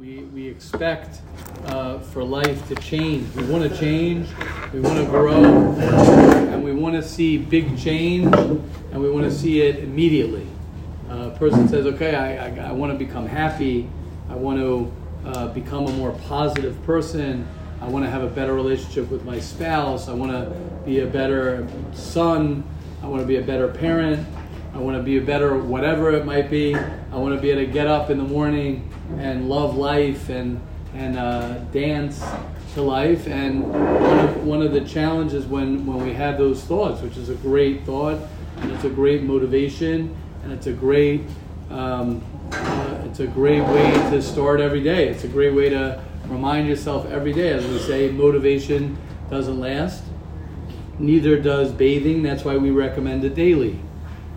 We, we expect uh, for life to change. We want to change, we want to grow, and we want to see big change, and we want to see it immediately. Uh, a person says, okay, I, I, I want to become happy, I want to uh, become a more positive person, I want to have a better relationship with my spouse, I want to be a better son, I want to be a better parent, I want to be a better whatever it might be. I want to be able to get up in the morning and love life and and uh, dance to life. And one of, one of the challenges when when we have those thoughts, which is a great thought and it's a great motivation and it's a great um, uh, it's a great way to start every day. It's a great way to remind yourself every day. As we say, motivation doesn't last. Neither does bathing. That's why we recommend it daily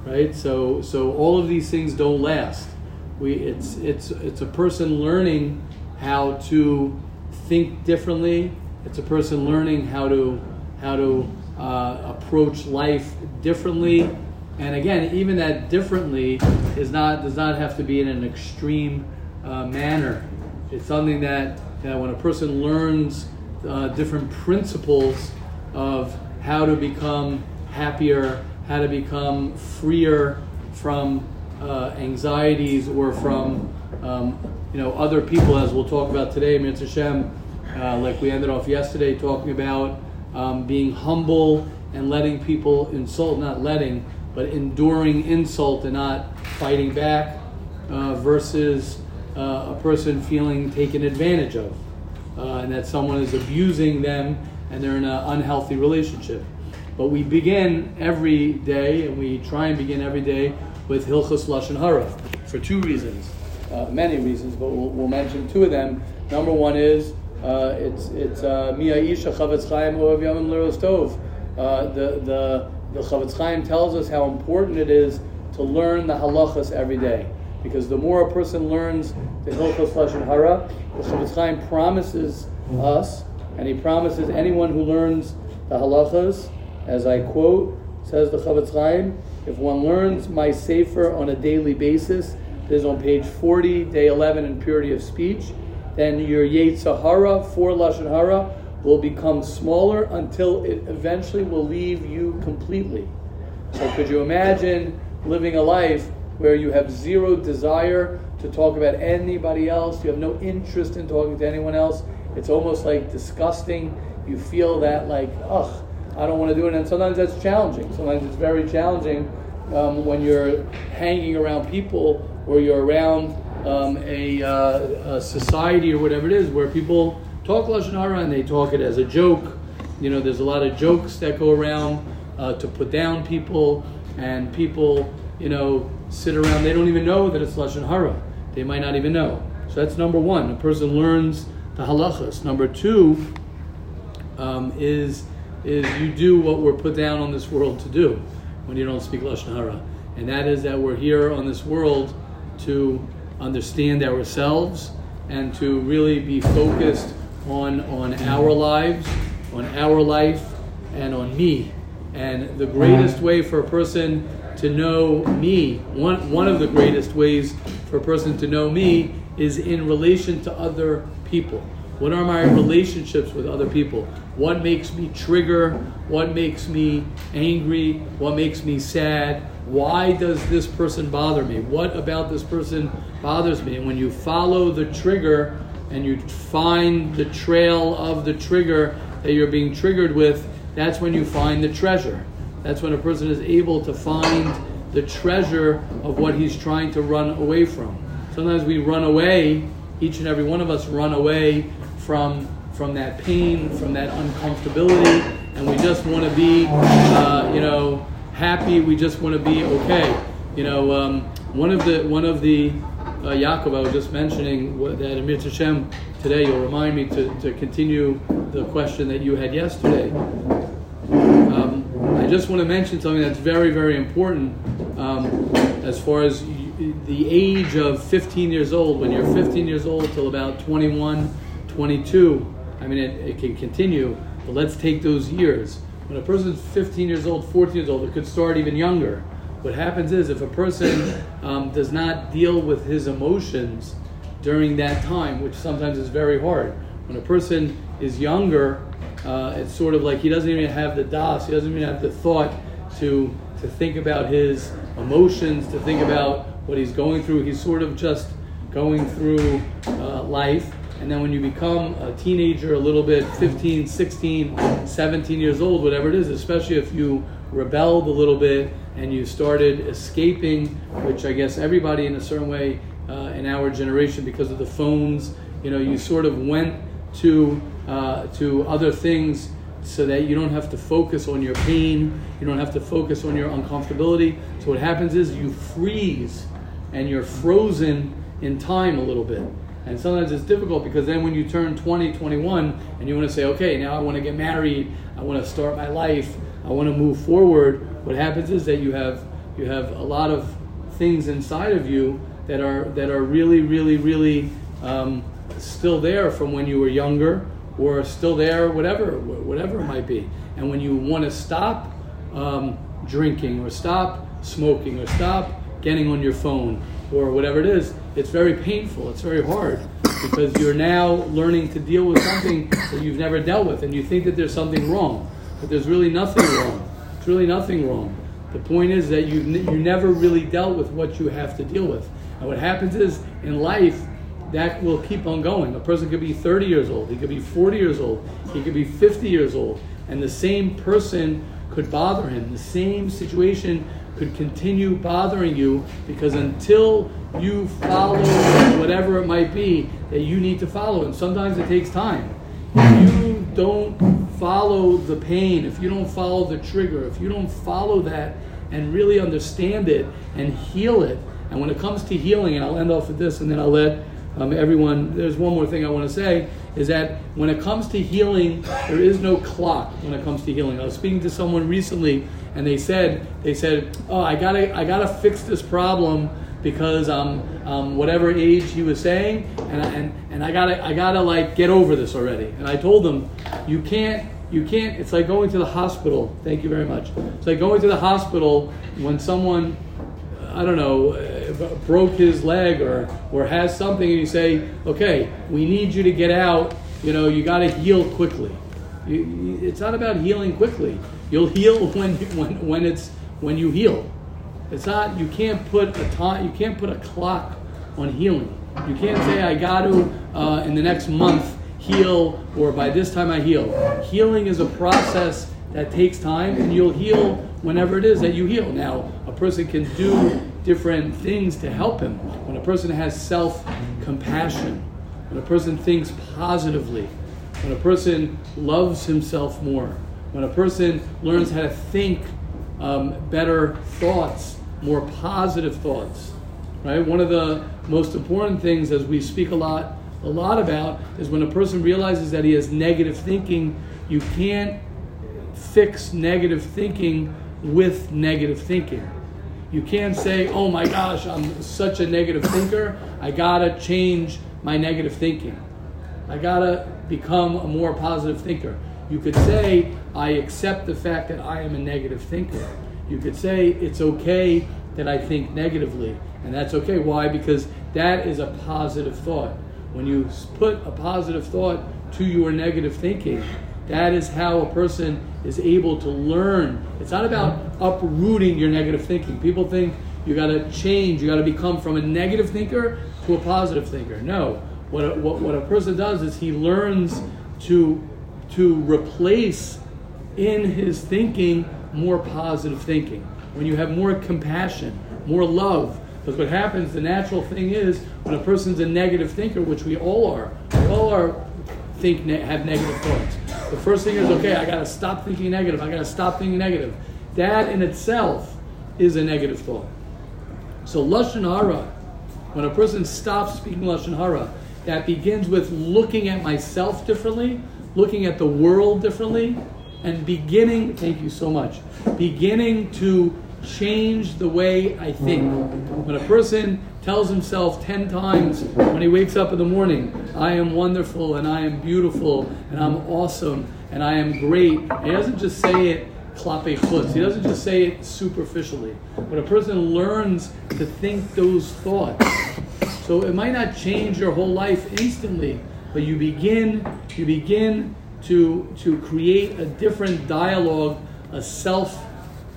right? So so all of these things don't last. We it's it's it's a person learning how to think differently. It's a person learning how to how to uh, approach life differently. And again, even that differently is not does not have to be in an extreme uh, manner. It's something that, that when a person learns uh, different principles of how to become happier how to become freer from uh, anxieties or from um, you know other people, as we'll talk about today, Mitzvah Hashem, uh, like we ended off yesterday talking about um, being humble and letting people insult, not letting, but enduring insult and not fighting back, uh, versus uh, a person feeling taken advantage of, uh, and that someone is abusing them and they're in an unhealthy relationship. But we begin every day, and we try and begin every day with Hilchos Lashon Hara for two reasons, uh, many reasons, but we'll, we'll, mention two of them. Number one is uh, it's it's uh, Mia Isha Chavetz Chaim Oav Yamim Leros Tov. Uh, the the the Chavetz Chaim tells us how important it is to learn the halachas every day, because the more a person learns the Hilchos Lashon Hara, the Chavetz Chaim promises us, and he promises anyone who learns the halachas as I quote, says the Chavetz Chaim, if one learns my Sefer on a daily basis, this is on page 40, day 11 in purity of speech, then your Yetzer Hara for Lashon Hara will become smaller until it eventually will leave you completely. So could you imagine living a life where you have zero desire to talk about anybody else, you have no interest in talking to anyone else, it's almost like disgusting. You feel that like, ugh, I don't want to do it. And sometimes that's challenging. Sometimes it's very challenging um, when you're hanging around people or you're around um, a, uh, a, society or whatever it is where people talk lashon hara and they talk it as a joke. You know, there's a lot of jokes that go around uh, to put down people, and people, you know, sit around. They don't even know that it's lashon hara. They might not even know. So that's number one. A person learns the halachas. Number two um, is is you do what we're put down on this world to do when you don't speak Lashon Hara. And that is that we're here on this world to understand ourselves and to really be focused on, on our lives, on our life, and on me. And the greatest way for a person to know me, one, one of the greatest ways for a person to know me is in relation to other people. What are my relationships with other people? What makes me trigger? What makes me angry? What makes me sad? Why does this person bother me? What about this person bothers me? And when you follow the trigger and you find the trail of the trigger that you're being triggered with, that's when you find the treasure. That's when a person is able to find the treasure of what he's trying to run away from. Sometimes we run away, each and every one of us run away from from that pain, from that uncomfortability, and we just want to be, uh, you know, happy. We just want to be okay. You know, um, one of the one of the uh, Yaakov I was just mentioning that Amir Hashem today. You'll remind me to, to continue the question that you had yesterday. Um, I just want to mention something that's very very important um, as far as the age of 15 years old. When you're 15 years old till about 21 22, I mean, it, it can continue, but let's take those years. When a person's 15 years old, 14 years old, it could start even younger. What happens is if a person um, does not deal with his emotions during that time, which sometimes is very hard. When a person is younger, uh, it's sort of like he doesn't even have the das, he doesn't even have the thought to to think about his emotions, to think about what he's going through. He's sort of just going through uh, life. And then when you become a teenager, a little bit 15, 16, 17 years old, whatever it is, especially if you rebelled a little bit and you started escaping, which I guess everybody in a certain way uh, in our generation, because of the phones, you know, you sort of went to uh, to other things so that you don't have to focus on your pain, you don't have to focus on your uncomfortability. So what happens is you freeze and you're frozen in time a little bit. And sometimes it's difficult because then when you turn 20, 21, and you want to say, okay, now I want to get married, I want to start my life, I want to move forward, what happens is that you have you have a lot of things inside of you that are that are really, really, really um, still there from when you were younger or still there, whatever, whatever it might be. And when you want to stop um, drinking or stop smoking or stop getting on your phone or whatever it is, it's very painful. It's very hard because you're now learning to deal with something that you've never dealt with, and you think that there's something wrong, but there's really nothing wrong. It's really nothing wrong. The point is that you you never really dealt with what you have to deal with, and what happens is in life that will keep on going. A person could be 30 years old, he could be 40 years old, he could be 50 years old, and the same person could bother him. The same situation could continue bothering you because until you follow whatever it might be that you need to follow, and sometimes it takes time. If you don't follow the pain, if you don't follow the trigger, if you don't follow that and really understand it and heal it, and when it comes to healing, and I'll end off with this and then I'll let um, everyone, there's one more thing I want to say is that when it comes to healing, there is no clock when it comes to healing. I was speaking to someone recently, and they said, they said, oh, I gotta, I gotta fix this problem because um, um, whatever age he was saying, and, and, and I gotta, I gotta like get over this already. And I told him, you can't, you can't. It's like going to the hospital. Thank you very much. It's like going to the hospital when someone, I don't know broke his leg or, or has something and you say, okay, we need you to get out, you know, you got to heal quickly. You, it's not about healing quickly. You'll heal when, when, when, it's, when you heal. It's not, you can't put a time, you can't put a clock on healing. You can't say, I got to, uh, in the next month, heal, or by this time I heal. Healing is a process that takes time, and you'll heal whenever it is that you heal. Now, a person can do different things to help him. When a person has self compassion, when a person thinks positively, when a person loves himself more, when a person learns how to think um, better thoughts, more positive thoughts, right? One of the most important things, as we speak a lot, a lot about, is when a person realizes that he has negative thinking. You can't fix negative thinking with negative thinking. You can't say, oh my gosh, I'm such a negative thinker. I gotta change my negative thinking. I gotta become a more positive thinker. You could say, I accept the fact that I am a negative thinker. You could say, it's okay that I think negatively. And that's okay. Why? Because that is a positive thought. When you put a positive thought to your negative thinking, that is how a person is able to learn. It's not about uprooting your negative thinking. People think you got to change, you got to become from a negative thinker to a positive thinker. No. What a, what, what a person does is he learns to, to replace in his thinking more positive thinking. When you have more compassion, more love. Because what happens, the natural thing is when a person's a negative thinker, which we all are, we all are think have negative thoughts. The first thing is okay, I got to stop thinking negative. I got to stop thinking negative. That in itself is a negative thought. So lashon hara, when a person stops speaking lashon hara, that begins with looking at myself differently, looking at the world differently, and beginning. Thank you so much. Beginning to change the way I think. When a person tells himself 10 times when he wakes up in the morning, I am wonderful and I am beautiful and I'm awesome and I am great. He doesn't just say it klape chutz. He doesn't just say it superficially. When a person learns to think those thoughts, So it might not change your whole life instantly, but you begin you begin to to create a different dialogue, a self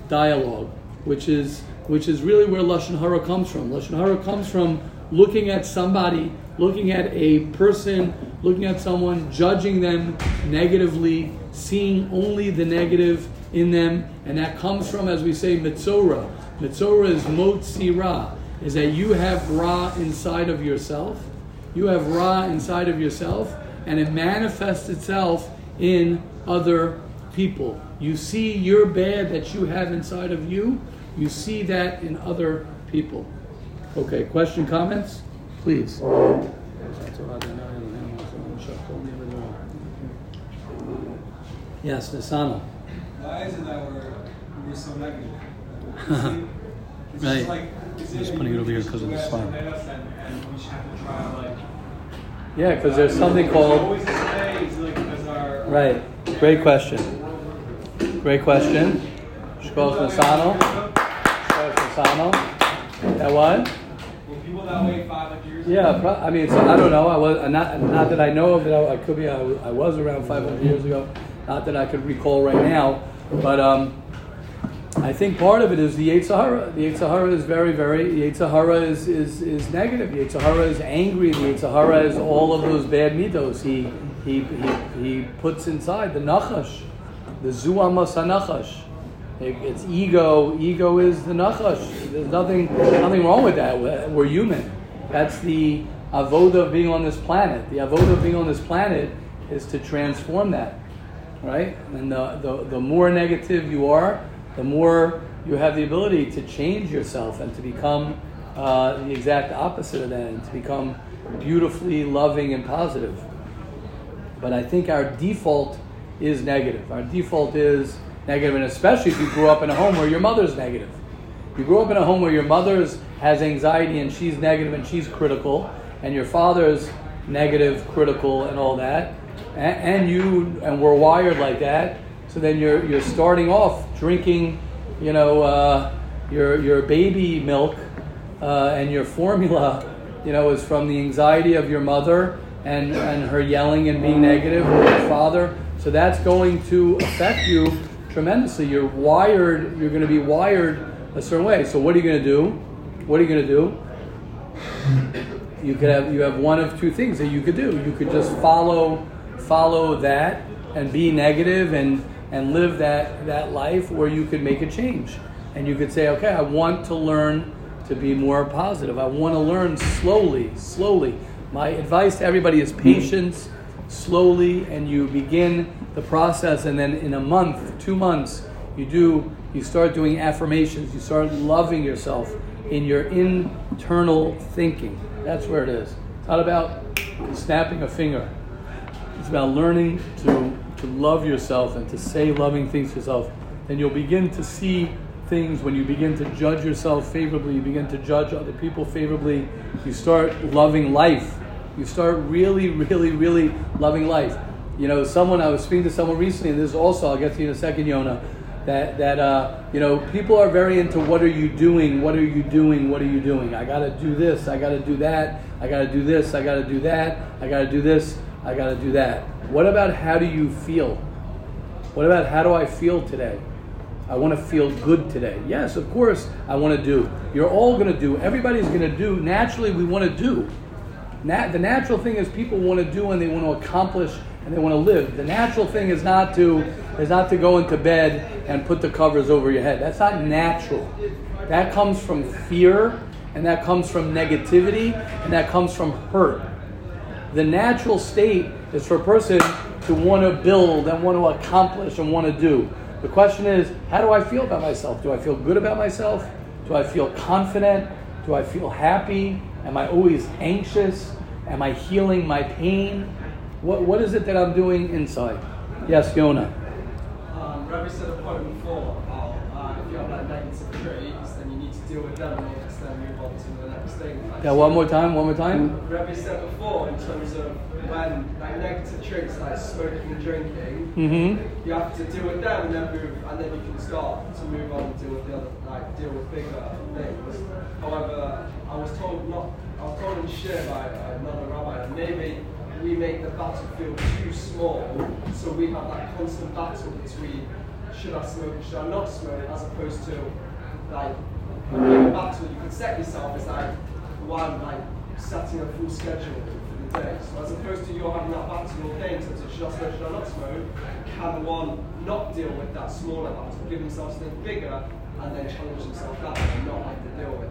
dialogue, which is which is really where lashon hara comes from. Lashon hara comes from looking at somebody, looking at a person, looking at someone, judging them negatively, seeing only the negative in them, and that comes from, as we say, metzora. Metzora is motzi ra, is that you have ra inside of yourself. You have ra inside of yourself, and it manifests itself in other people. You see your bad that you have inside of you, you see that in other people. Okay, question, comments? Please. Yes, Nisano. Why is it that we're, we're so negative? It's Right. just like, is I'm just putting it over here because of the we sun. estimate us And, and we should have to try to like. Yeah, because there's something called. Always this way, it's like because our. Right. Great question. Great question. Shkos Nisano. Shkos Nisano. That what? Were people that way 500 years ago? Yeah, pro- I mean, so I don't know. I was not not that I know of. That I, I could be. I, I was around 500 years ago. Not that I could recall right now, but um, I think part of it is the Yetzer Hara. The Yetzer Hara is very, very. The Yetzer Hara is, is is negative. The Yetzer Hara is angry. The Yetzer Hara is all of those bad middos. He he he he puts inside the nachash, the zuhamas hanachash. It- It's ego. Ego is the nachash. There's nothing nothing wrong with that. We're we're human. That's the avoda of being on this planet. The avoda of being on this planet is to transform that, right? And the, the, the more negative you are, the more you have the ability to change yourself and to become uh, the exact opposite of that and to become beautifully loving and positive. But I think our default is negative. Our default is negative, and especially if you grew up in a home where your mother's negative. You grew up in a home where your mother's has anxiety and she's negative and she's critical, and your father's negative, critical, and all that, and, and you and we're wired like that. So then you're you're starting off drinking, you know, uh, your your baby milk uh, and your formula, you know, is from the anxiety of your mother and, and her yelling and being negative, with your father. So that's going to affect you tremendously. You're wired, you're going to be wired a certain way. So what are you going to do? What are you going to do? You could have you have one of two things that you could do. You could just follow follow that and be negative and and live that that life, or you could make a change and you could say, okay, I want to learn to be more positive. I want to learn slowly, slowly. My advice to everybody is patience, slowly, and you begin the process, and then in a month, two months, you do you start doing affirmations. You start loving yourself in your internal thinking. That's where it is. It's not about snapping a finger. It's about learning to, to love yourself and to say loving things to yourself. Then you'll begin to see things when you begin to judge yourself favorably, you begin to judge other people favorably, you start loving life. You start really, really, really loving life. You know, someone, I was speaking to someone recently, and this is also, I'll get to you in a second, Yona, that, that uh, you know, people are very into what are you doing, what are you doing, what are you doing? I gotta do this, I gotta do that, I gotta do this, I gotta do that, I gotta do this, I gotta do that. What about how do you feel? What about how do I feel today? I want to feel good today. Yes, of course, I want to do. You're all going to do. Everybody's going to do. Naturally, we want to do. The natural thing is people want to do and they want to accomplish and they want to live. The natural thing is not to is not to go into bed and put the covers over your head. That's not natural. That comes from fear and that comes from negativity and that comes from hurt. The natural state is for a person to want to build and want to accomplish and want to do. The question is, how do I feel about myself? Do I feel good about myself? Do I feel confident? Do I feel happy? Am I always anxious? Am I healing my pain? What, what is it that I'm doing inside? Yes, Yona. Um, Rabbi said a point before about uh, if you have like negative traits, then you need to deal with them next, then move on to the next thing. Yeah, one more time, one more time. Rabbi said before in terms of when like negative traits like smoking and drinking, Mm-hmm. you have to deal with them and then move, and then you can start to move on and deal with the other, like deal with bigger things. However, I was told not I was told in share by another rabbi, and maybe we make the battlefield too small, so we have that constant battle between should I smoke and should I not smoke, as opposed to like a battle you can set yourself is like one like setting a full schedule for the day. So as opposed to you having that battle all day in terms of should I smoke, should I not smoke, can one not deal with that smaller battle, give themselves something bigger, and then challenge themselves that and not have to deal with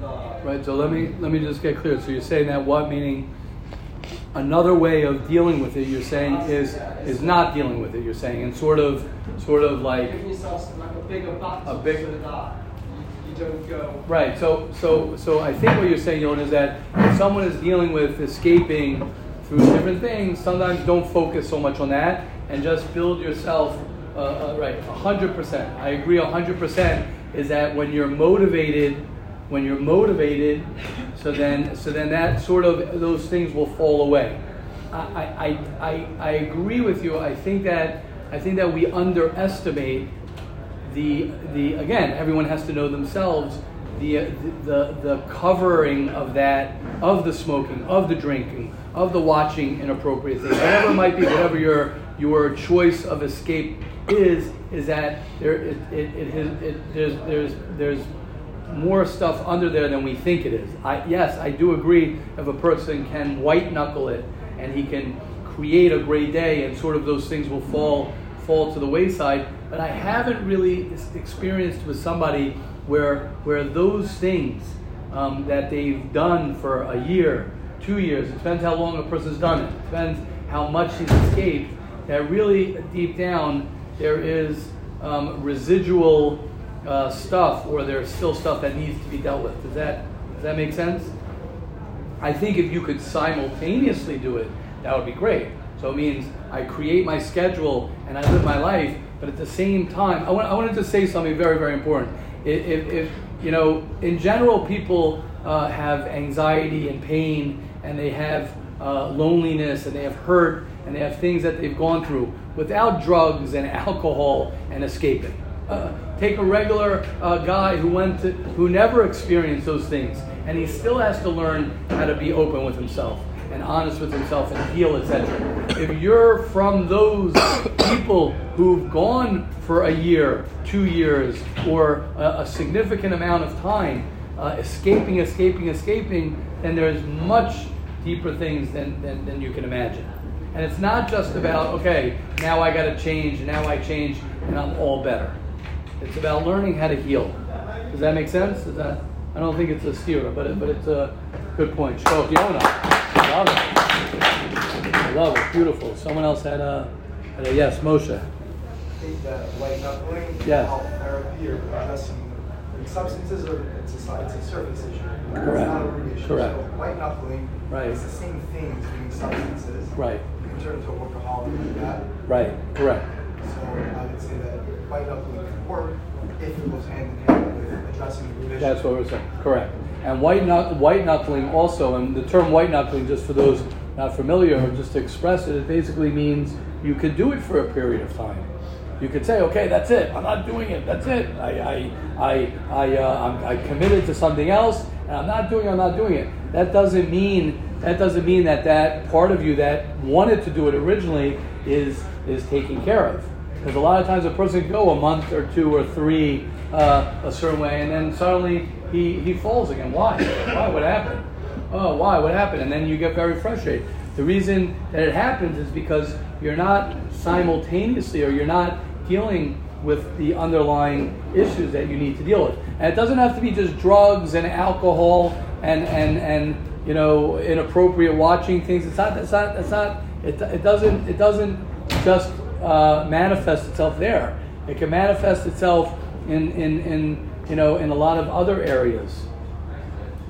the Right. So let me let me just get clear. So you're saying that what meaning? Another way of dealing with it, you're saying, ah, is is not dealing with it. You're saying, and sort of, sort of like giving yourself like a bigger battle A big- so that you, you don't go Right. So, so, so I think what you're saying, Yon, is that if someone is dealing with escaping through different things, sometimes don't focus so much on that and just build yourself. Uh, uh, right, hundred percent. I agree. hundred percent is that when you're motivated, when you're motivated, so then, so then that sort of those things will fall away. I, I, I, I agree with you. I think that I think that we underestimate the the again everyone has to know themselves uh, the the the covering of that of the smoking of the drinking of the watching inappropriate things whatever it might be whatever your your choice of escape is is that there it it, it, has, it there's there's there's more stuff under there than we think it is. I, yes, I do agree if a person can white knuckle it and he can create a great day and sort of those things will fall fall to the wayside. But I haven't really experienced with somebody where where those things um, that they've done for a year, two years, it depends how long a person's done it, it depends how much he's escaped, that really deep down there is um, residual uh, stuff or there's still stuff that needs to be dealt with. Does that, does that make sense? I think if you could simultaneously do it, that would be great. So it means I create my schedule and I live my life, but at the same time, I, want, I wanted to say something very, very important. If, if, if you know, in general, people uh, have anxiety and pain, and they have uh, loneliness, and they have hurt, and they have things that they've gone through without drugs and alcohol and escaping. Uh, take a regular uh, guy who went to, who never experienced those things, and he still has to learn how to be open with himself and honest with himself and heal, etc. If you're from those people who've gone for a year, two years, or a, a significant amount of time, uh, escaping, escaping, escaping, then there's much deeper things than, than, than you can imagine. And it's not just about, okay, now I got to change, now I change, and I'm all better. It's about learning how to heal. Does that make sense? Is that? I don't think it's a stira, but it, but it's a good point. I love it. I love it. Beautiful. Someone else had a, had a yes, Moshe. I think that white knuckling, Yes. help therapy or addressing substances, or it's a, it's a surface issue. Correct. It's not a root issue. Correct. So white knuckling Right. is the same thing as doing substances. Right. You can turn into a workaholic like that. Right. Correct. So I would say that white knuckling could work if it goes hand in hand addressing the. That's what we're saying. Correct. And white, knuck- white knuckling also, and the term white knuckling, just for those not familiar, or just to express it, it basically means you could do it for a period of time. You could say, okay, that's it. I'm not doing it. That's it. I, I, I, I, uh, I'm, I committed to something else, and I'm not doing. it, I'm not doing it. That doesn't mean that doesn't mean that that part of you that wanted to do it originally is is taken care of. Because a lot of times a person can go a month or two or three uh, a certain way, and then suddenly he, he falls again. Why? Why? What happened? Oh, why? What happened? And then you get very frustrated. The reason that it happens is because you're not simultaneously or you're not dealing with the underlying issues that you need to deal with. And it doesn't have to be just drugs and alcohol and, and, and you know, inappropriate watching things. It's not, it's not, it's not, it, it doesn't, it doesn't just uh, manifest itself there. It can manifest itself in, in, in, you know, in a lot of other areas.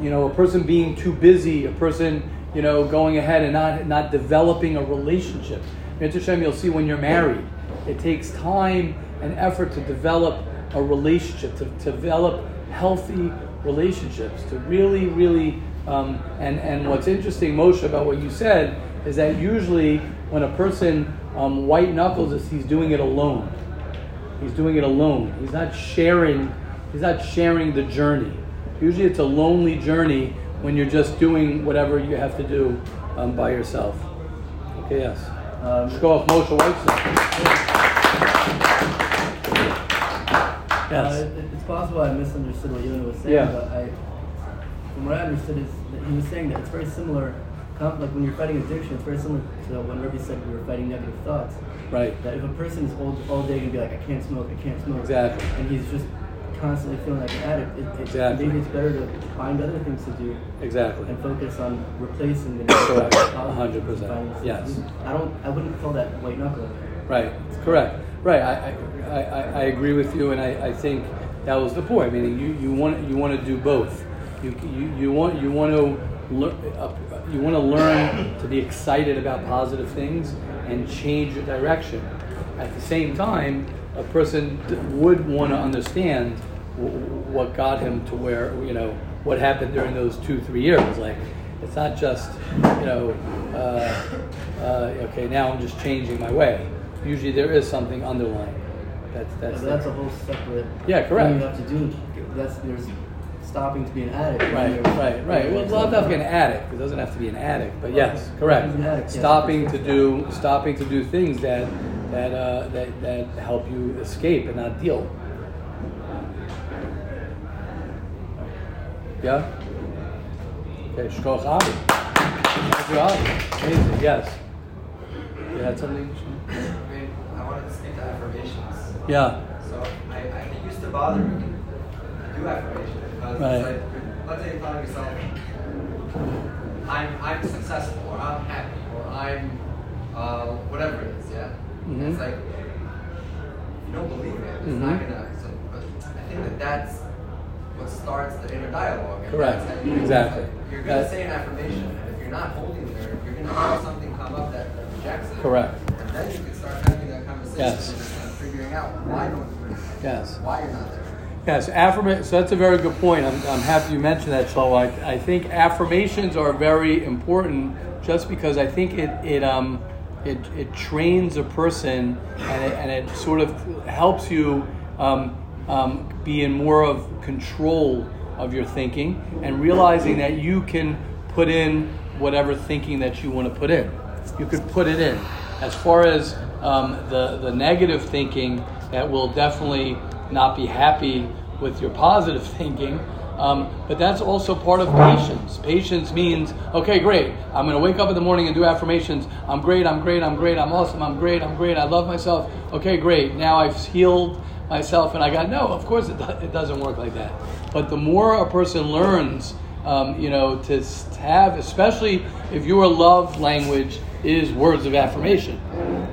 You know, a person being too busy, a person, you know, going ahead and not, not developing a relationship. Mitzvah you'll see when you're married, it takes time and effort to develop a relationship, to, to develop healthy relationships, to really, really, um, and, and what's interesting, Moshe, about what you said, is that usually when a person um, white knuckles this, he's doing it alone. He's doing it alone. He's not sharing. He's not sharing the journey. Usually, it's a lonely journey when you're just doing whatever you have to do um, by yourself. Okay, yes. Um, Moshe. Uh, Yes. it, it's possible I misunderstood what Yona was saying, Yeah. but I, from what I understood, is that he was saying that it's very similar. Like when you're fighting addiction, it's very similar to when Rebbe said we were fighting negative thoughts. Right. That if a person is all, all day gonna be like, I can't smoke, I can't smoke, Exactly. and he's just constantly feeling like an addict, it, it, Exactly. maybe it's better to find other things to do Exactly. and focus on replacing the Correct. hundred percent. Yes. I don't. I wouldn't call that white knuckling. Right, correct. Right, I, I, I, I agree with you, and I, I think that was the point. Meaning, you, you want you want to do both. You, you, you want you want to learn you want to learn to be excited about positive things and change your direction. At the same time, a person would want to understand what got him to where you know what happened during those two three years. Like it's not just you know uh, uh, okay now I'm just changing my way. Usually there is something underlying. That's that's but that's a whole separate. Yeah, correct. Thing you have to do. That's there's stopping to be an addict. and Right, there's- right, right. Well, well, not to be an addict. It doesn't have to be an addict, but yes, correct. he's an addict, yes. Stopping to do, stopping to do things that that uh, that that help you escape and not deal. Yeah. Okay, shkoch Avi. Thank you, Avi. Amazing. Yes. You had something? I mean, I wanted to speak to affirmations. Yeah. So I, I it used to bother me to do affirmations because Right. it's like, let's say you tell yourself, I'm I'm successful or I'm happy or I'm uh, whatever it is, yeah. Mhm. It's like if you don't believe it, it's Mhm. not gonna. So, but I think that that's what starts the inner dialogue. Correct. that's you- Exactly. like, you're gonna That- say an affirmation, and if you're not holding there, you're gonna have something come up that, that rejects it. Correct. And then you can start having that conversation Yes. and figuring out why don't you Yes. why you're not there. Yes, affirma- so that's a very good point. I'm, I'm happy you mentioned that, Shlomo. I, I think affirmations are very important just because I think it, it, um, it, it trains a person and it, and it sort of helps you um, um, be in more of control of your thinking and realizing that you can put in whatever thinking that you want to put in. You could put it in. As far as um, the, the negative thinking that will definitely not be happy with your positive thinking. Um, but that's also part of patience. Patience means, okay, great. I'm going to wake up in the morning and do affirmations. I'm great, I'm great, I'm great, I'm awesome, I'm great, I'm great, I love myself. Okay, great. Now I've healed myself and I got, no, of course it, do- it doesn't work like that. But the more a person learns, um, you know, to have, especially if your love language is words of affirmation.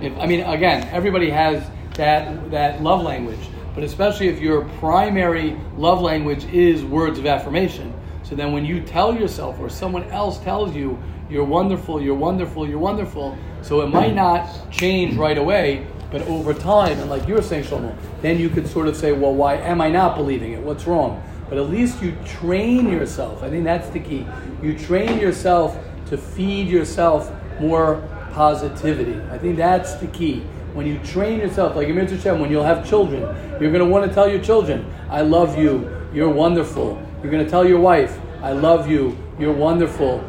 If, I mean, again, everybody has that, that love language, but especially if your primary love language is words of affirmation. So then when you tell yourself or someone else tells you, you're wonderful, you're wonderful, you're wonderful, so it might not change right away, but over time, and like you were saying, Shlomo, then you could sort of say, well, why am I not believing it? What's wrong? But at least you train yourself. I think that's the key. You train yourself to feed yourself more positivity. I think that's the key. When you train yourself, like Emir Hashem, when you'll have children, you're going to want to tell your children, I love you, you're wonderful. You're going to tell your wife, I love you, you're wonderful.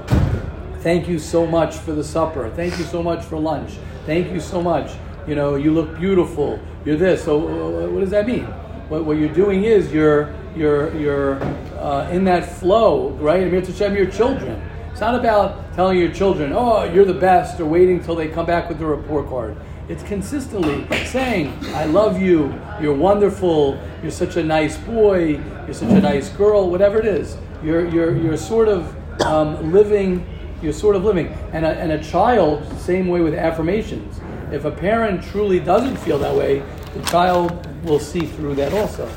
Thank you so much for the supper. Thank you so much for lunch. Thank you so much. You know, you look beautiful. You're this. So, uh, what does that mean? What, what you're doing is you're you're you're uh, in that flow, right? Amir Hashem, your children. It's not about telling your children, "Oh, you're the best," or waiting till they come back with the report card. It's consistently saying, "I love you. You're wonderful. You're such a nice boy. You're such a nice girl. Whatever it is, you're you're you're sort of um, living you're sort of living. And a, and a child, same way with affirmations. If a parent truly doesn't feel that way, the child will see through that also.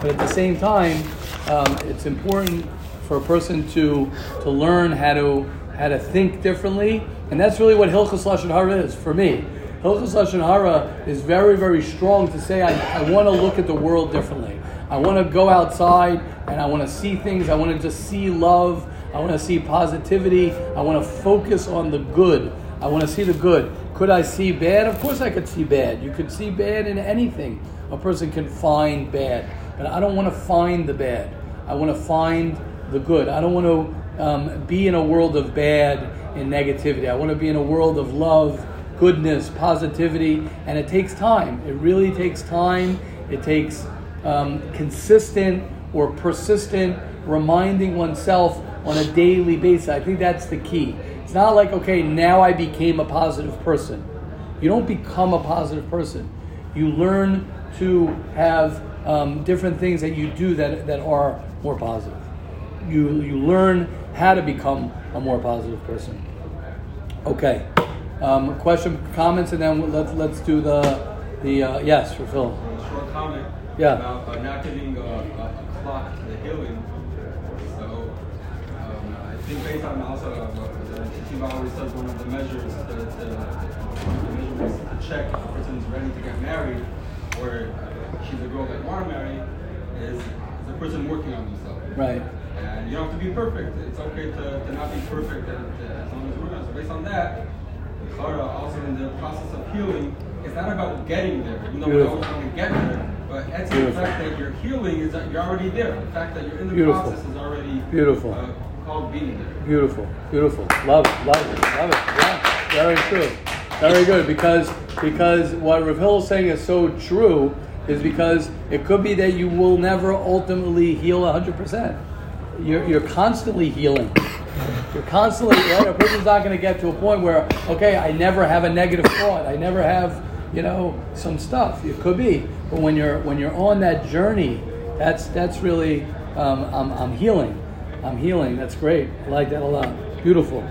But at the same time, um, it's important for a person to to learn how to how to think differently, and that's really what Hilchas Lashon Hara is for me. Hilchas Lashon Hara is very very strong to say I, I want to look at the world differently. I want to go outside and I want to see things. I want to just see love. I want to see positivity. I want to focus on the good. I want to see the good. Could I see bad? Of course I could see bad. You could see bad in anything. A person can find bad. But I don't want to find the bad. I want to find the good. I don't want to um, be in a world of bad and negativity. I want to be in a world of love, goodness, positivity, and it takes time. It really takes time. It takes um, consistent or persistent reminding oneself on a daily basis. I think that's the key. It's not like, okay, now I became a positive person. You don't become a positive person. You learn to have um, different things that you do that, that are more positive. You, you learn how to become a more positive person. Okay. Um, question, comments, and then let's let's do the the uh, yes for Phil. A short comment Yeah. about uh, not giving a, a, a clock to the healing. So um, I think based on also uh, the teaching always says one of the measures to, to, the measurements to check if a person is ready to get married or she's a girl that you want to marry is, is the person working on themselves. Right. And you don't have to be perfect. It's okay to, to not be perfect as, as long as we're not. So based on that, Clara also in the process of healing, it's not about getting there, though we Beautiful. always want to get there. But it's the fact that you're healing is that you're already there. The fact that you're in the Beautiful. process is already Beautiful. Uh, called being there. Beautiful, beautiful. Love it, love it, love it. Yeah, very true. Very good. Because because what Rav Hill is saying is so true is because it could be that you will never ultimately heal 100%. You're, you're constantly healing. You're constantly, right? A person's not going to get to a point where, okay, I never have a negative thought. I never have, you know, some stuff. It could be. But when you're, when you're on that journey, that's, that's really, um, I'm, I'm healing. I'm healing. That's great. I like that a lot. Beautiful.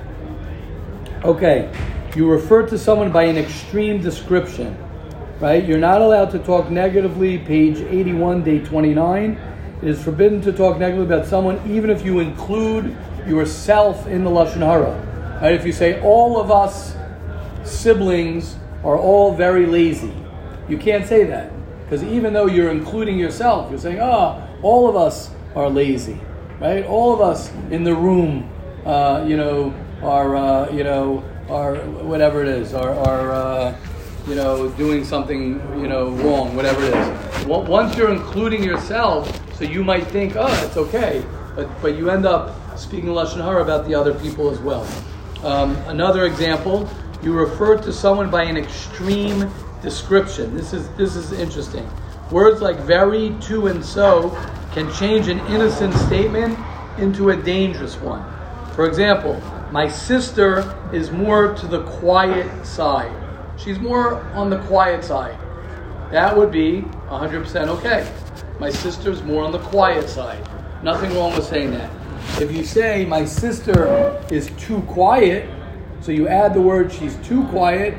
Okay. You refer to someone by an extreme description, right? You're not allowed to talk negatively, page 81, day 29. It is forbidden to talk negatively about someone, even if you include yourself in the Lashon Hara. Right? If you say, all of us siblings are all very lazy, you can't say that. Because even though you're including yourself, you're saying, ah, all of us are lazy, right? All of us in the room, uh, you know, are, uh, you know, are whatever it is, are, are uh, you know, doing something, you know, wrong, whatever it is. Once you're including yourself, so you might think, oh, it's okay, but, but you end up speaking Lashon Hara about the other people as well. Um, another example, you refer to someone by an extreme description. This is this is interesting. Words like very, to, and so can change an innocent statement into a dangerous one. For example, my sister is more to the quiet side. She's more on the quiet side. That would be 100% okay. My sister's more on the quiet side. Nothing wrong with saying that. If you say my sister is too quiet, so you add the word she's too quiet,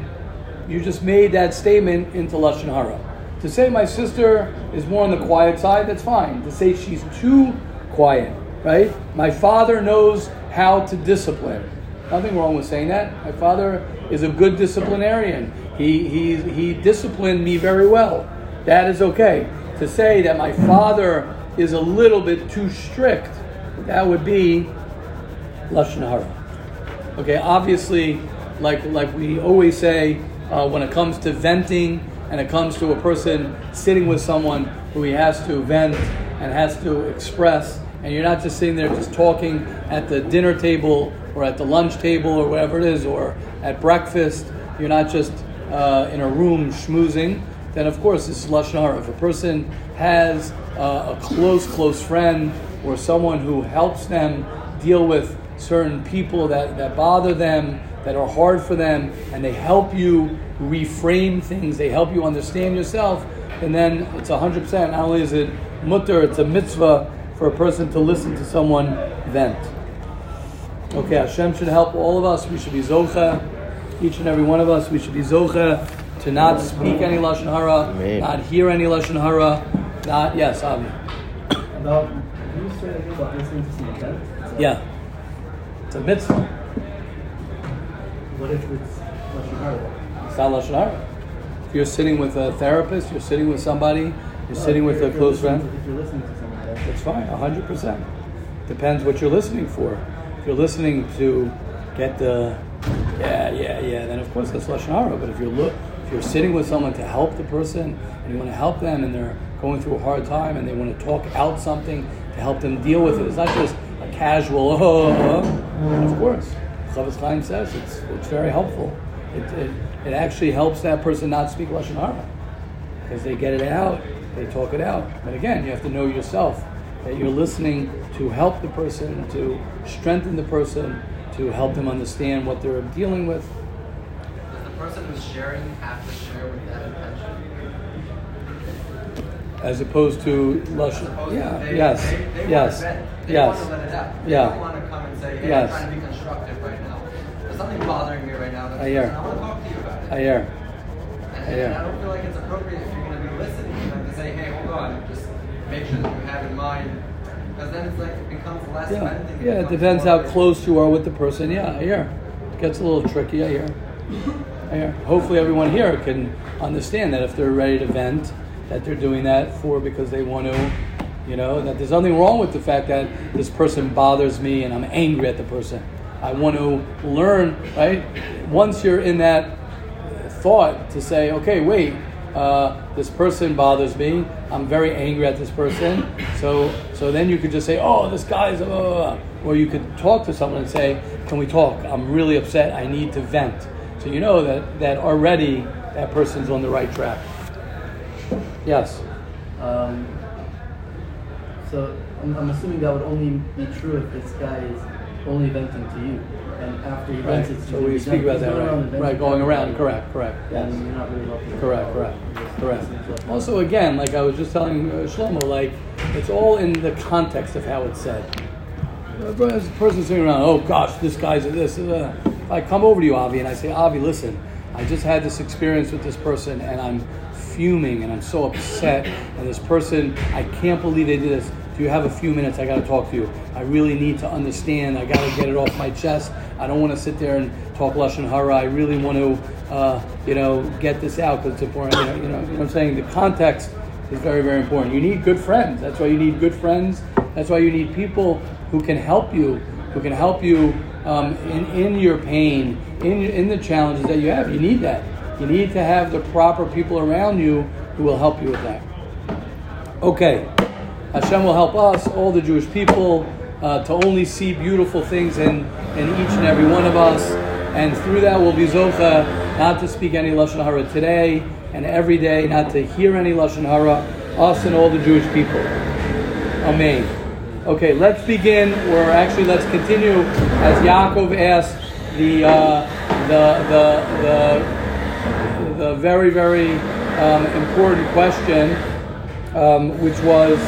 you just made that statement into Lashon Hara. To say my sister is more on the quiet side, that's fine. To say she's too quiet, right? My father knows how to discipline. Nothing wrong with saying that. My father is a good disciplinarian. He, he, he disciplined me very well. That is okay. To say that my father is a little bit too strict, that would be Lashon Hara. Okay, obviously, like like we always say, uh, when it comes to venting and it comes to a person sitting with someone who he has to vent and has to express, and you're not just sitting there just talking at the dinner table or at the lunch table or whatever it is, or at breakfast. You're not just uh, in a room schmoozing. Then of course this is lashon hara. If a person has uh, a close close friend or someone who helps them deal with certain people that, that bother them, that are hard for them, and they help you reframe things, they help you understand yourself, and then it's 100%. Not only is it mutar, it's a mitzvah for a person to listen to someone vent. Okay, Hashem should help all of us. We should be zocha, each and every one of us. We should be zocha to not speak any lashon hara, Amen. not hear any lashon hara, not yes, Avi. About, can again about listening to some event? Yeah, it's a mitzvah. What if it's Lashon Hara? It's not lashon hara. If you're sitting with a therapist, you're sitting with somebody, you're sitting with a close friend. to- If you're listening to someone else. It's fine, hundred percent. Depends what you're listening for. If you're listening to get the yeah, yeah, yeah, then of course that's lashon hara. But if you're look, if you're sitting with someone to help the person and you want to help them and they're going through a hard time and they want to talk out something to help them deal with it, it's not just a casual, oh, oh, oh. Mm. of course. Chavis Chaim says it's, it's very helpful. It, it, it actually helps that person not speak Lashon Hara because they get it out, they talk it out. But again, you have to know yourself that you're listening to help the person, to strengthen the person, to help them understand what they're dealing with. Does the person who's sharing have to share with that intention? As opposed to. Suppose Yeah, they, yes, they, they yes. They yes. want to let it out. They Yeah. don't want to come and say, hey, Yes. I'm trying to be constructive right now. There's something bothering me right now. I hear. I want to talk to you about it. I hear. And, Yeah. and I don't feel like it's appropriate if you're going to be listening to them to say, hey, hold on, just make sure that you have in mind. Because then it's like it becomes less Yeah, venting. yeah. It depends how close you are with the person. Yeah, I hear. It gets a little tricky. I hear. I hear. Hopefully, everyone here can understand that if they're ready to vent, that they're doing that for because they want to. You know that there's nothing wrong with the fact that this person bothers me and I'm angry at the person. I want to learn. Right. Once you're in that thought to say, okay, wait, uh, this person bothers me. I'm very angry at this person. So, so then you could just say, oh, this guy's, uh, or you could talk to someone and say, can we talk? I'm really upset. I need to vent. So you know that that already that person's on the right track. Yes. Um, so I'm, I'm assuming that would only be true if this guy is only venting to you, and after he Right. vents, it's So we speak about that, going right? Right, going around. everybody, Correct, correct. Yes. Then you're not really helping. Correct, correct, correct. listening to it. Also, again, like I was just telling uh, Shlomo, like it's all in the context of how it's said. A person sitting around, oh gosh, this guy's a this. Uh, if I come over to you, Avi, and I say, Avi, listen, I just had this experience with this person, and I'm fuming, and I'm so upset, and this person, I can't believe they did this. Do you have a few minutes? I got to talk to you. I really need to understand. I got to get it off my chest. I don't want to sit there and talk lashon hara. I really want to, uh, you know, get this out because it's important. You know, you know, what I'm saying? The context is very, very important. You need good friends. That's why you need good friends. That's why you need people who can help you, who can help you um, in, in your pain, in, in the challenges that you have. You need that. You need to have the proper people around you who will help you with that. Okay. Hashem will help us, all the Jewish people, uh, to only see beautiful things in, in each and every one of us. And through that, we'll be Zocha not to speak any Lashon Hara today and every day, not to hear any Lashon Hara, us and all the Jewish people. Amen. Okay, let's begin, or actually, let's continue as Yaakov asked the, uh, the, the, the, the very, very um, important question, um, which was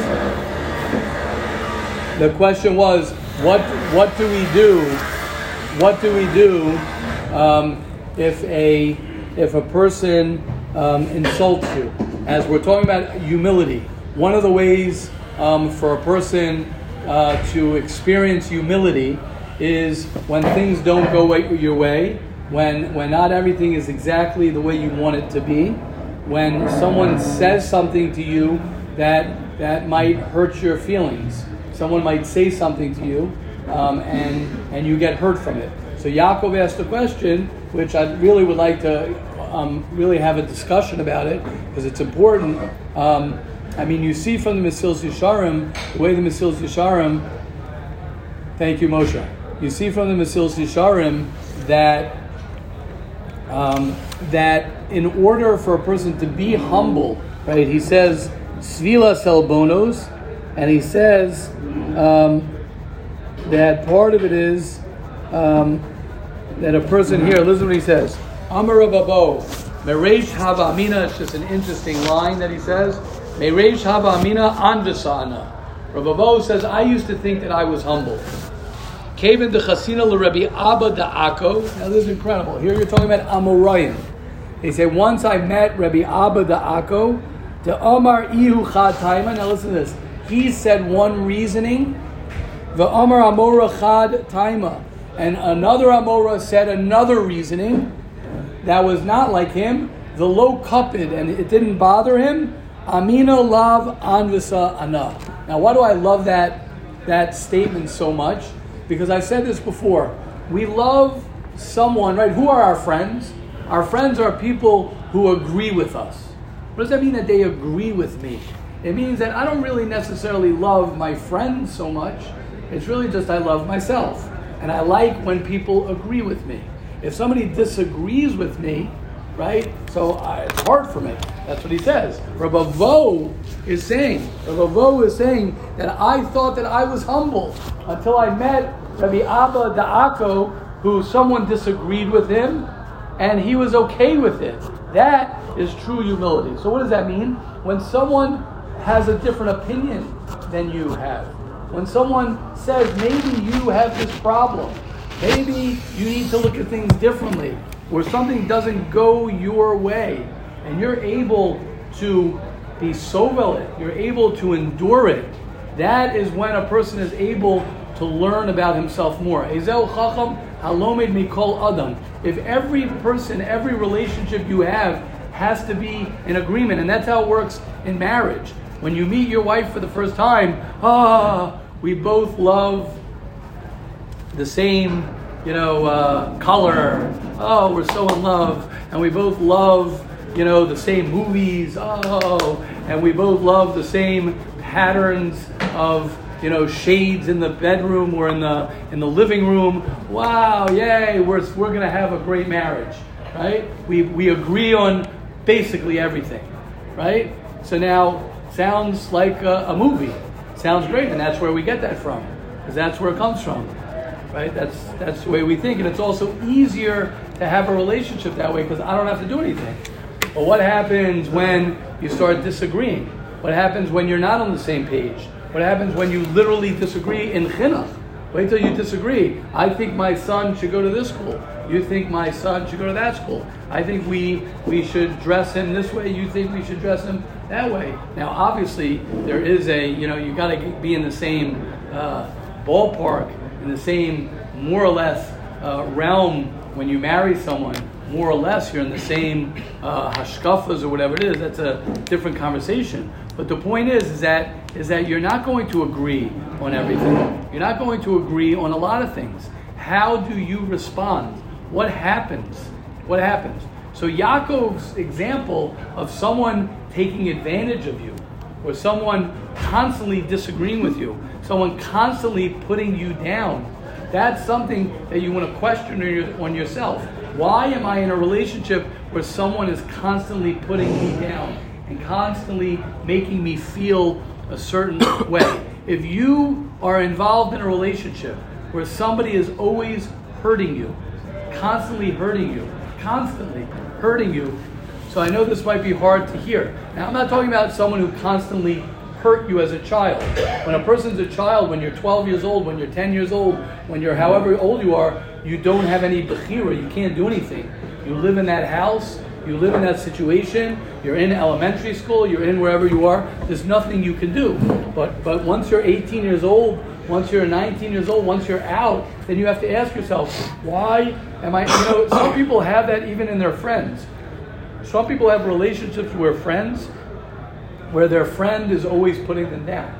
the question was, what what do we do? What do we do um, if a if a person um, insults you? As we're talking about humility, one of the ways um, for a person uh, to experience humility is when things don't go your way, when when not everything is exactly the way you want it to be, when someone says something to you that that might hurt your feelings. Someone might say something to you, um, and and you get hurt from it. So Yaakov asked a question, which I really would like to um, really have a discussion about it because it's important. Um, I mean, you see from the Mesilas Yesharim the way the Mesilas Yesharim. Thank you, Moshe. You see from the Mesilas Yesharim that um, that in order for a person to be humble, right? He says sevilas elbonos, and he says um, that part of it is um, that a person here. Listen what he says. Amar Babo, Mereish Hava Amina. It's just an interesting line that he says. Mereish Hava Amina Anvasana. Rababo says, I used to think that I was humble. Kaven de Chasina Rabbi Abba da Akko. Now this is incredible. Here you're talking about Amoraim. They say once I met Rabbi Abba da Akko, the Omar Ihu Chad Taima. Now listen to this. He said one reasoning. The Omar Amora Chad Taima, and another Amora said another reasoning that was not like him. The low cupid, and it didn't bother him. Amina lav anvisa ana. Now, why do I love that that statement so much? Because I've said this before. We love someone, right? Who are our friends? Our friends are people who agree with us. What does that mean that they agree with me? It means that I don't really necessarily love my friends so much. It's really just I love myself. And I like when people agree with me. If somebody disagrees with me, right? So I, it's hard for me. That's what he says. Rabbi Vo is saying, Rabbi Vo is saying that I thought that I was humble until I met Rabbi Abba Da'ako, who someone disagreed with him, and he was okay with it. That is true humility. So what does that mean? When someone has a different opinion than you have, when someone says maybe you have this problem, maybe you need to look at things differently, or something doesn't go your way, and you're able to be sovel it, you're able to endure it, that is when a person is able to learn about himself more. If every person, every relationship you have has to be in agreement, and that's how it works in marriage. When you meet your wife for the first time, ah, we both love the same, you know, uh, color. Oh, we're so in love, and we both love, you know, the same movies. Oh, and we both love the same patterns of, you know, shades in the bedroom or in the in the living room. Wow, yay! We're we're gonna have a great marriage, right? We we agree on basically everything, right? So now sounds like a, a movie. Sounds great, and that's where we get that from, because that's where it comes from right? That's that's the way we think, and it's also easier to have a relationship that way because I don't have to do anything. But what happens when you start disagreeing? What happens when you're not on the same page? What happens when you literally disagree in chinuch? Wait till you disagree. I think my son should go to this school. You think my son should go to that school. I think we we should dress him this way. You think we should dress him that way. Now, obviously, there is a you know you got to be in the same uh, ballpark in the same, more or less, uh, realm when you marry someone. More or less, you're in the same uh, hashkafas or whatever it is. That's a different conversation. But the point is, is that is that you're not going to agree on everything. You're not going to agree on a lot of things. How do you respond? What happens? What happens? So Yaakov's example of someone taking advantage of you, or someone constantly disagreeing with you, someone constantly putting you down, that's something that you want to question on yourself. Why am I in a relationship where someone is constantly putting me down and constantly making me feel a certain way? If you are involved in a relationship where somebody is always hurting you, constantly hurting you, constantly hurting you, so I know this might be hard to hear. Now, I'm not talking about someone who constantly hurt you as a child. When a person's a child, when you're 12 years old, when you're 10 years old, when you're however old you are, you don't have any bechira. You can't do anything. You live in that house. You live in that situation. You're in elementary school. You're in wherever you are. There's nothing you can do. But but once you're 18 years old, once you're 19 years old, once you're out, then you have to ask yourself, why am I? You know, some people have that even in their friends. Some people have relationships where friends where their friend is always putting them down.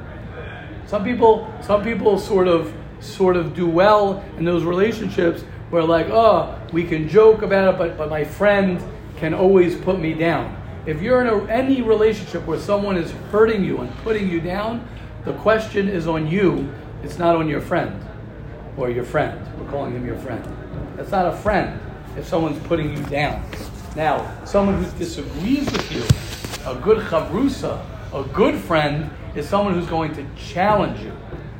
Some people, some people sort of, sort of do well in those relationships where like, oh, we can joke about it, but, but my friend can always put me down. If you're in a, any relationship where someone is hurting you and putting you down, the question is on you. It's not on your friend or your friend. We're calling him your friend. That's not a friend if someone's putting you down. Now, someone who disagrees with you a good chavrusa, a good friend, is someone who's going to challenge you.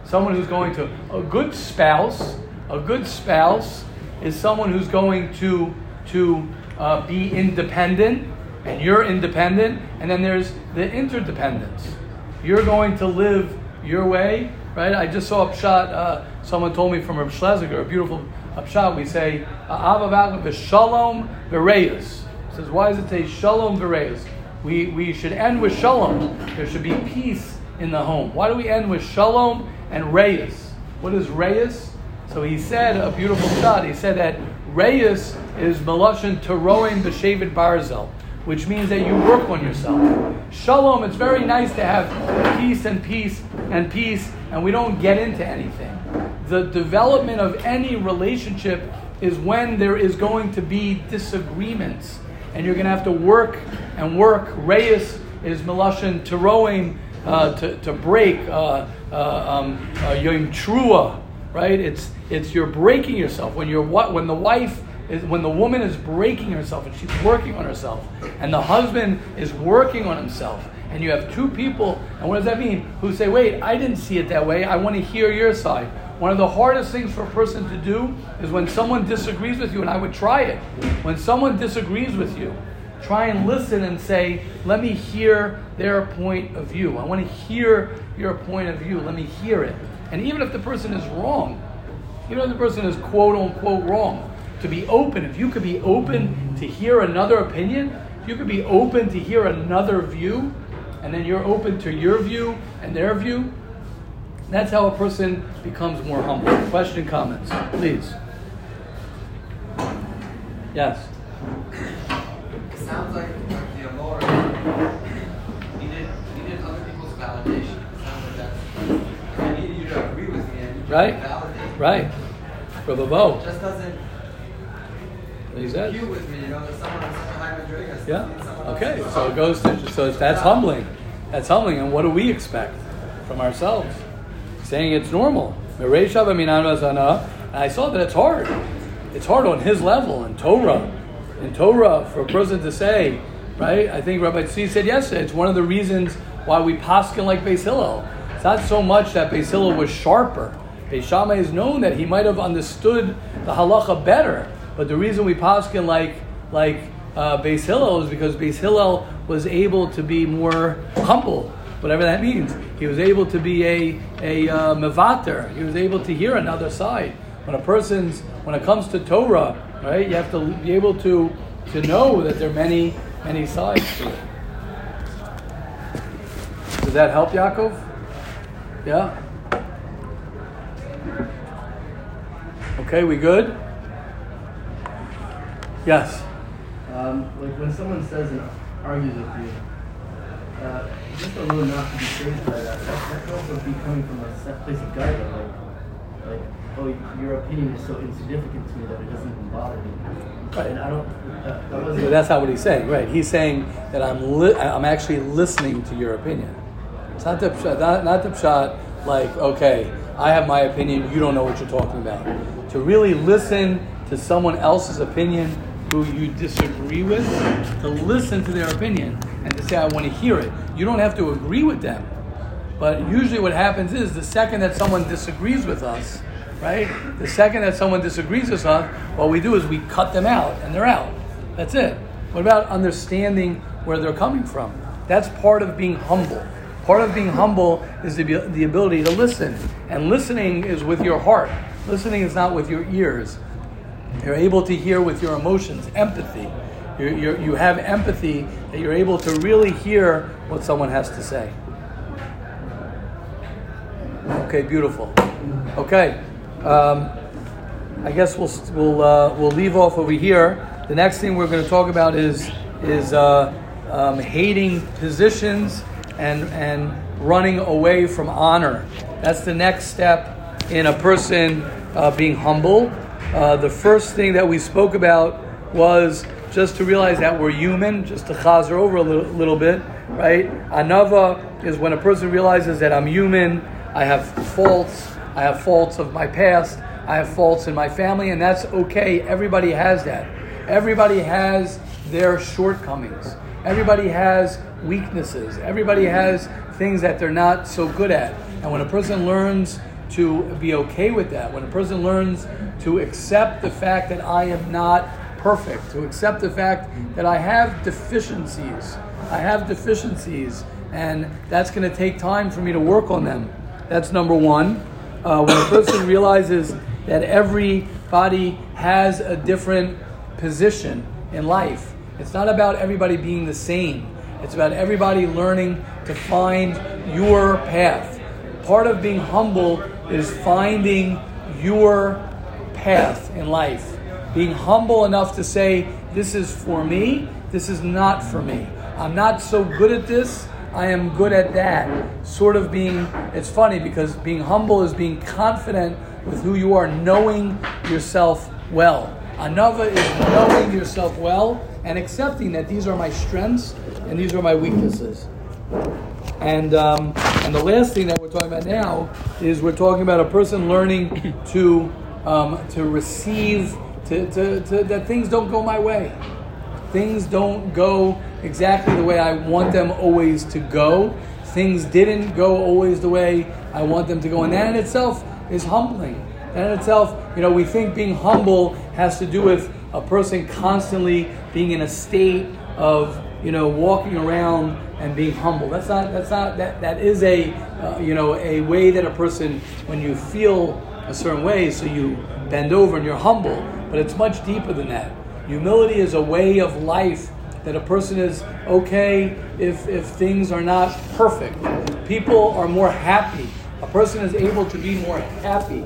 Someone who's going to, a good spouse, a good spouse is someone who's going to, to uh, be independent, and you're independent, and then there's the interdependence. You're going to live your way, right? I just saw a shot, uh, someone told me from Reb Schlesinger, a beautiful shot. We say, Ava Shalom Bereyas. Says, why does it say Shalom Bereyas? We, we should end with shalom. There should be peace in the home. Why do we end with shalom and reyes? What is reyes? So he said a beautiful shot. He said that reyes is meloshin teroim b'shevet barzel, which means that you work on yourself. Shalom, it's very nice to have peace and peace and peace, and we don't get into anything. The development of any relationship is when there is going to be disagreements and you're going to have to work and work. Reyes is Melashin Teroim uh, to, to break uh, um, uh, Yom Trua, right? It's, it's you're breaking yourself. When, you're, what, when the wife is, when the woman is breaking herself and she's working on herself, and the husband is working on himself, and you have two people, and what does that mean? Who say, wait, I didn't see it that way, I want to hear your side. One of the hardest things for a person to do is when someone disagrees with you, and I would try it. When someone disagrees with you, try and listen and say, let me hear their point of view. I want to hear your point of view. Let me hear it. And even if the person is wrong, even if the person is quote unquote wrong, to be open, if you could be open to hear another opinion, you could be open to hear another view, and then you're open to your view and their view, that's how a person becomes more humble. Question, comments, please. Yes. It sounds like like the Amor needed needed other people's validation. It sounds like that's I needed you to agree with me and you Right. validate. Right. Brother Bo. It just doesn't says. with me, you know, that someone has such a high. Yeah. Okay. So it goes to so that's humbling. That's humbling. And what do we expect from ourselves? Saying it's normal. And I saw that it's hard. It's hard on his level in Torah. In Torah, for a person to say, right? I think Rabbi Tzvi said yesterday, it's one of the reasons why we paskin like Beis Hillel. It's not so much that Beis Hillel was sharper. Beis Shammai is known that he might have understood the halacha better. But the reason we paskin like like uh, Beis Hillel is because Beis Hillel was able to be more humble, whatever that means. He was able to be a a uh, mevater. He was able to hear another side. When a person's when it comes to Torah, right, you have to be able to to know that there are many many sides to it. Does that help, Yaakov? Yeah. Okay, we good? Yes. Um, like when someone says and argues with you, uh, just a little not to be fazed by that. That, also be coming from a place of guidance, like, like, oh, your opinion is so insignificant to me that it doesn't even bother me. Right. And I don't. That, that wasn't. that's not what he's saying, right? He's saying that I'm li- I'm actually listening to your opinion. It's not the pshat, not, not the pshat like okay, I have my opinion, you don't know what you're talking about. To really listen to someone else's opinion who you disagree with, to listen to their opinion and to say I want to hear it. You don't have to agree with them, but usually what happens is the second that someone disagrees with us, right? The second that someone disagrees with us, what we do is we cut them out and they're out. That's it. What about understanding where they're coming from? That's part of being humble. Part of being humble is the, the ability to listen. And listening is with your heart. Listening is not with your ears. You're able to hear with your emotions, empathy. You're, you have empathy that you're able to really hear what someone has to say. Okay, beautiful. Okay, um, I guess we'll we'll uh, we'll leave off over here. The next thing we're going to talk about is is uh, um, hating positions and and running away from honor. That's the next step in a person uh, being humble. Uh, the first thing that we spoke about was just to realize that we're human, just to chazer over a little, little bit, right? Anava is when a person realizes that I'm human, I have faults, I have faults of my past, I have faults in my family, and that's okay. Everybody has that. Everybody has their shortcomings. Everybody has weaknesses. Everybody has things that they're not so good at. And when a person learns to be okay with that, when a person learns to accept the fact that I am not perfect, to accept the fact that I have deficiencies, I have deficiencies, and that's going to take time for me to work on them. That's number one. Uh, when a person realizes that everybody has a different position in life, it's not about everybody being the same. It's about everybody learning to find your path. Part of being humble is finding your path in life. Being humble enough to say, This is for me, this is not for me. I'm not so good at this, I am good at that. Sort of being, it's funny because being humble is being confident with who you are, knowing yourself well. Another is knowing yourself well and accepting that these are my strengths and these are my weaknesses. And um, and the last thing that we're talking about now is we're talking about a person learning to um, to receive to, to, to that things don't go my way. Things don't go exactly the way I want them always to go. Things didn't go always the way I want them to go, and that in itself is humbling. That in itself, you know, we think being humble has to do with a person constantly being in a state of, you know, walking around and being humble. That's not. That's not. That that is a, uh, you know, a way that a person when you feel a certain way, so you bend over and you're humble. But it's much deeper than that. Humility is a way of life that a person is okay if if things are not perfect. People are more happy. A person is able to be more happy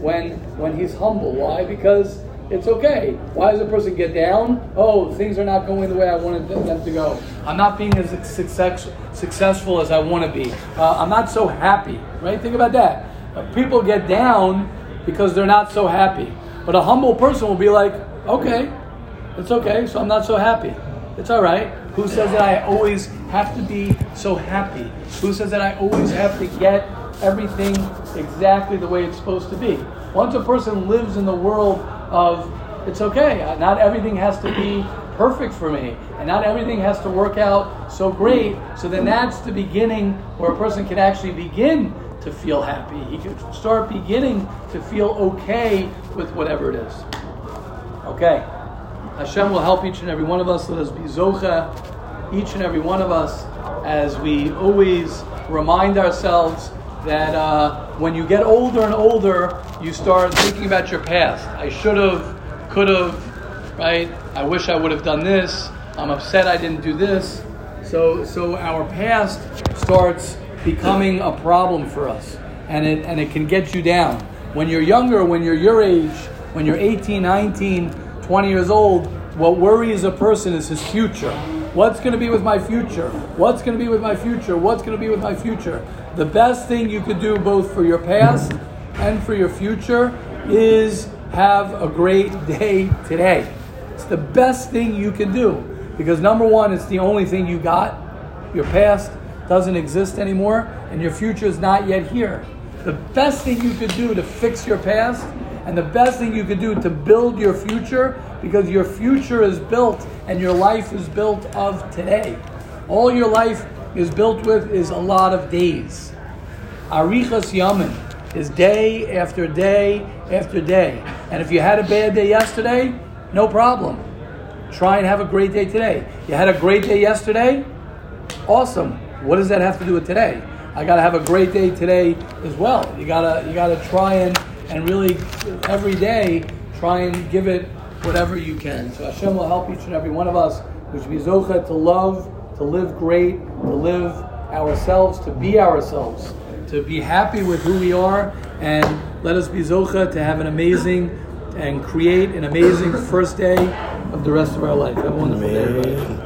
when when he's humble. Why? Because it's okay. Why does a person get down? Oh, things are not going the way I wanted them to go. I'm not being as success, successful as I want to be. Uh, I'm not so happy, right? Think about that. Uh, people get down because they're not so happy. But a humble person will be like, okay, it's okay, so I'm not so happy. It's all right. Who says that I always have to be so happy? Who says that I always have to get everything exactly the way it's supposed to be? Once a person lives in the world of it's okay, not everything has to be perfect for me, and not everything has to work out so great, so then that's the beginning where a person can actually begin to feel happy. He can start beginning to feel okay with whatever it is. Okay. Hashem will help each and every one of us. Let us be zocha, each and every one of us, as we always remind ourselves that uh, when you get older and older, you start thinking about your past. I should have, could have, right? I wish I would have done this. I'm upset I didn't do this. So, so our past starts becoming a problem for us, and it and it can get you down. When you're younger, when you're your age, when you're 18, 19, 20 years old, what worries a person is his future. What's going to be with my future? What's going to be with my future? What's going to be with my future? The best thing you could do both for your past and for your future is have a great day today. It's the best thing you can do because number one, it's the only thing you got. Your past doesn't exist anymore and your future is not yet here. The best thing you could do to fix your past and the best thing you could do to build your future because your future is built and your life is built of today. All your life is built with is a lot of days. Arichas Yamim is day after day after day. And if you had a bad day yesterday, no problem. Try and have a great day today. You had a great day yesterday? Awesome. What does that have to do with today? I gotta have a great day today as well. You gotta you gotta try and and really every day try and give it whatever you can. So Hashem will help each and every one of us, which be zocha to love, to live great, to live ourselves, to be ourselves, to be happy with who we are, and let us be zocha to have an amazing and create an amazing first day of the rest of our life. Have a wonderful day.